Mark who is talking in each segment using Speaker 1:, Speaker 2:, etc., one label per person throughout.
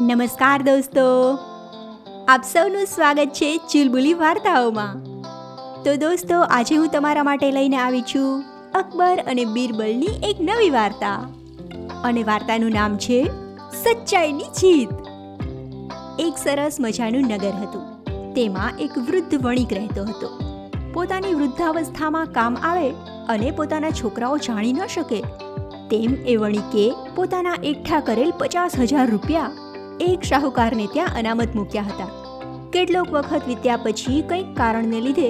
Speaker 1: નમસ્કાર દોસ્તો. આપ સૌનું સ્વાગત છે ચુલબુલી વાર્તાઓમાં. તો દોસ્તો, આજે હું તમારા માટે લઈને આવી છું અકબર અને બીરબલની એક નવી વાર્તા. અને વાર્તાનું નામ છે સચ્ચાઈની જીત. એક સરસ મજાનું નગર હતું. તેમાં એક વૃદ્ધ વણિક રહેતો હતો. પોતાની વૃદ્ધાવસ્થામાં કામ આવે અને પોતાના છોકરાઓ જાણી ન શકે. તેમ એ વણિકે પોતાના એકઠા કરેલ પચાસ હજાર રૂપિયા એક શાહુકારને ત્યાં અનામત મૂક્યા હતા. કેટલોક વખત વીત્યા પછી કંઈક કારણને લીધે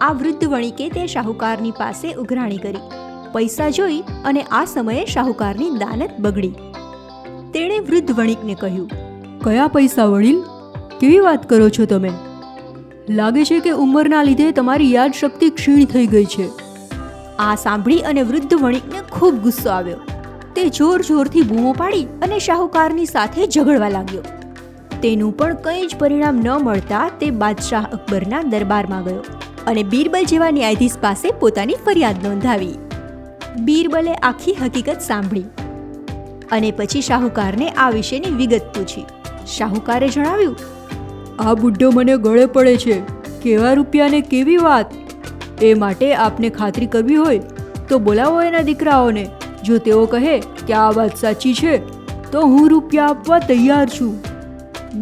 Speaker 1: આ વૃદ્ધ વણિકે તે શાહુકારની પાસે ઉઘરાણી કરી, પૈસા જોઈ અને આ સમયે શાહુકારની દાનત બગડી. તેણે વૃદ્ધ વણિકને કહ્યું,
Speaker 2: કયા પૈસા વડીલ કેવી વાત કરો છો તમે? લાગે છે કે ઉંમરના લીધે તમારી યાદ શક્તિ ક્ષીણ થઈ ગઈ છે.
Speaker 1: આ સાંભળી અને વૃદ્ધ વણિકને ખૂબ ગુસ્સો આવ્યો. તે જોર જોરથી બૂમો પાડી અને શાહુકારની સાથે ઝઘડવા લાગ્યો. તેનું પણ કંઈ જ પરિણામ ન મળતા તે બાદશાહ અકબરના દરબારમાં ગયો અને બીરબલ જેવા ન્યાયાધીશ પાસે પોતાની ફરિયાદ નોંધાવી. બીરબલે આખી હકીકત સાંભળી અને પછી શાહુકારને આ વિશેની વિગત પૂછી. શાહુકારે જણાવ્યું,
Speaker 2: આ બુઢ્ઢો મને ગળે પડે છે. કેવા રૂપિયાને કેવી વાત? એ માટે આપને ખાતરી કરવી હોય તો બોલાવો એના દીકરાઓને. જો તેઓ કહે કે આ વાત સાચી છે, તો હું રૂપિયા આપવા તૈયાર છું.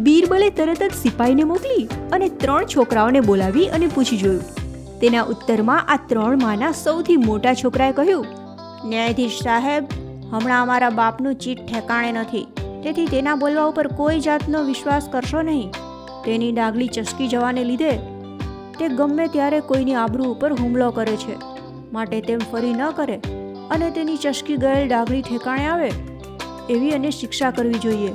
Speaker 1: બીરબલે તરત જ સિપાહીને મોકલી અને ત્રણ છોકરાઓને બોલાવી અને પૂછી જોયું. તેના ઉત્તરમાં આ ત્રણ માના સૌથી મોટા છોકરાએ કહ્યું, ન્યાયાધીશ સાહેબ, હમણાં અમારા બાપનું ચીટ ઠેકાણે નથી. તેથી તેના બોલવા ઉપર કોઈ જાતનો વિશ્વાસ કરશો નહીં. તેની ડાગલી ચસકી જવાને લીધે તે ગમે ત્યારે કોઈની આબરૂ ઉપર હુમલો કરે છે. માટે તેમ ફરી ન કરે અને તેની ચસકી ગયેલ ડાગલી ઠેકાણે આવે એવી અને શિક્ષા કરવી જોઈએ.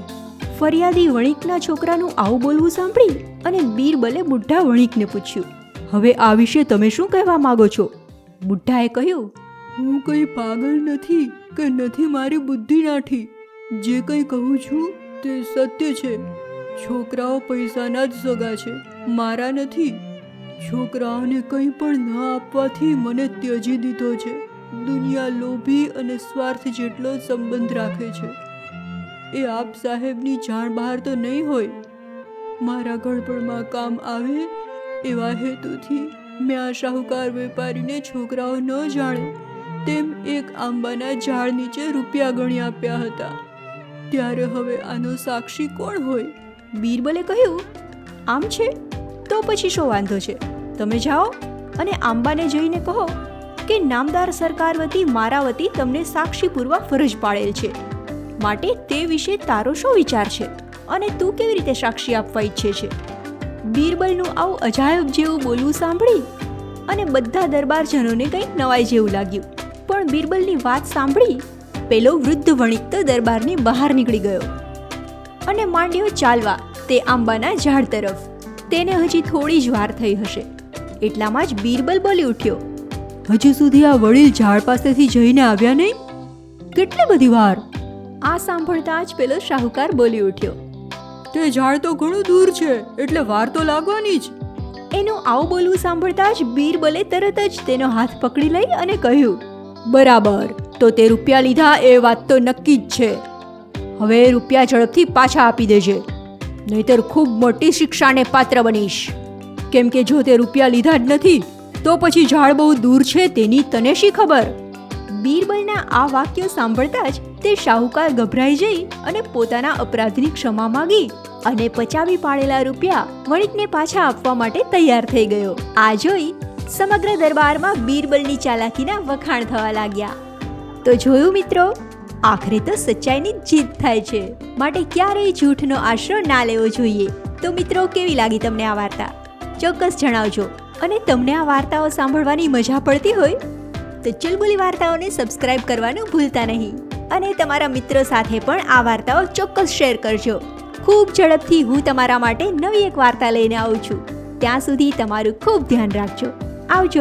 Speaker 1: ફરિયાદી વણિકના છોકરાનું આવું બોલવું સાંભળી અને બીરબલે બુઢ્ઢા વણિકને પૂછ્યું,
Speaker 2: હવે આ વિશે તમે શું કહેવા માંગો છો?
Speaker 1: બુઢાએ કહ્યું,
Speaker 2: હું કંઈ પાગલ નથી કે નથી મારી બુદ્ધિ નાઠી જે કંઈ કહું છું તે સત્ય છે. છોકરાઓ પૈસાના જ સગા છે. મારા નથી. છોકરાઓને કંઈ પણ ન આપવાથી મને ત્યજી દીધો છે. દુનિયા લોભી અને સ્વાર્થ જેટલો સંબંધ રાખે છે. એ આપ સાહેબની જાણ બહાર તો નહીં હોય? મારા ગણપણમાં કામ આવે એવા હેતુથી મેં આ શાહુકાર વેપારીને છોકરાઓ ન જાણે તેમ એક આંબાના ઝાડ નીચે રૂપિયા ગણી આપ્યા હતા. ત્યારે હવે આનો સાક્ષી કોણ હોય?
Speaker 1: બીરબલે કહ્યું, આમ છે? તો પછી શું વાંધો છે? તમે જાઓ અને આંબાને જઈને કહો કે નામદાર સરકાર વતી, મારા વતી તમને સાક્ષીપૂર્વક ફરજ પાડેલ છે. માટે તે વિશે તારો શું વિચાર છે? અને તું કેવી રીતે સાક્ષી આપવા ઈચ્છે છે? બીરબલનું આવું અજાયબ જેવું બોલવું સાંભળી અને બધા દરબારજનોને કંઈક નવાઈ જેવું લાગ્યું. પણ બીરબલની વાત સાંભળી પેલો વૃદ્ધ વણિક તો દરબારની બહાર નીકળી ગયો. અને માંડ્યો ચાલવા તે આંબાના ઝાડ તરફ. તેને હજી થોડી જ વાર થઈ હશે. એટલામાં જ બીરબલ બોલી ઉઠ્યો,
Speaker 2: હજુ સુધી આ વડીલ ઝાડ પાસેથી જઈને આવ્યા નહીં? કેટલી બધી વાર?
Speaker 1: આ સાંભળતા જ પેલો શાહુકાર બોલી ઉઠ્યો,
Speaker 2: તે ઝાડ તો ઘણું દૂર છે, એટલે વાર તો લાગવાની જ.
Speaker 1: એનું આવું બોલવું સાંભળતા જ બીરબલે તરત જ તેનો હાથ પકડી લઈ અને કહ્યું,
Speaker 2: બરાબર, તો તે રૂપિયા લીધા એ વાત તો નક્કી જ છે. હવે રૂપિયા ઝડપથી પાછા આપી દેજે. નહીતર ખૂબ મોટી શિક્ષાને પાત્ર બનીશ. કેમ કે જો તે રૂપિયા લીધા જ નથી, તો પછી ઝાડ બહુ દૂર છે તેની તને શી ખબર?
Speaker 1: બીરબલના આ વાક્ય સાંભળતા જ તે શાહુકાર ગભરાઈ જઈ અને પોતાના અપરાધની ક્ષમા માંગી અને પચાવી પાડેલા રૂપિયા વણિકને પાછા આપવા માટે તૈયાર થઈ ગયો. આ જોઈ સમગ્ર દરબારમાં બીરબલની ચાલાકીના વખાણ થવા લાગ્યા. તો જોયું મિત્રો આખરે તો સચ્ચાઈની જીત થાય છે. માટે ક્યારેય જૂઠનો આશરો ના લેવો જોઈએ. તો મિત્રો, કેવી લાગી તમને આ વાર્તા? ચોક્કસ જણાવજો. અને તમને આ વાર્તાઓ સાંભળવાની મજા પડતી હોય? તો ચુલબુલી વાર્તાઓને સબસ્ક્રાઇબ કરવાનું ભૂલતા નહીં. અને તમારા મિત્રો સાથે પણ આ વાર્તાઓ ચોક્કસ શેર કરજો. ખૂબ ઝડપથી હું તમારા માટે નવી એક વાર્તા લઈને આવું છું. ત્યાં સુધી તમારું ખૂબ ધ્યાન રાખજો. આવજો.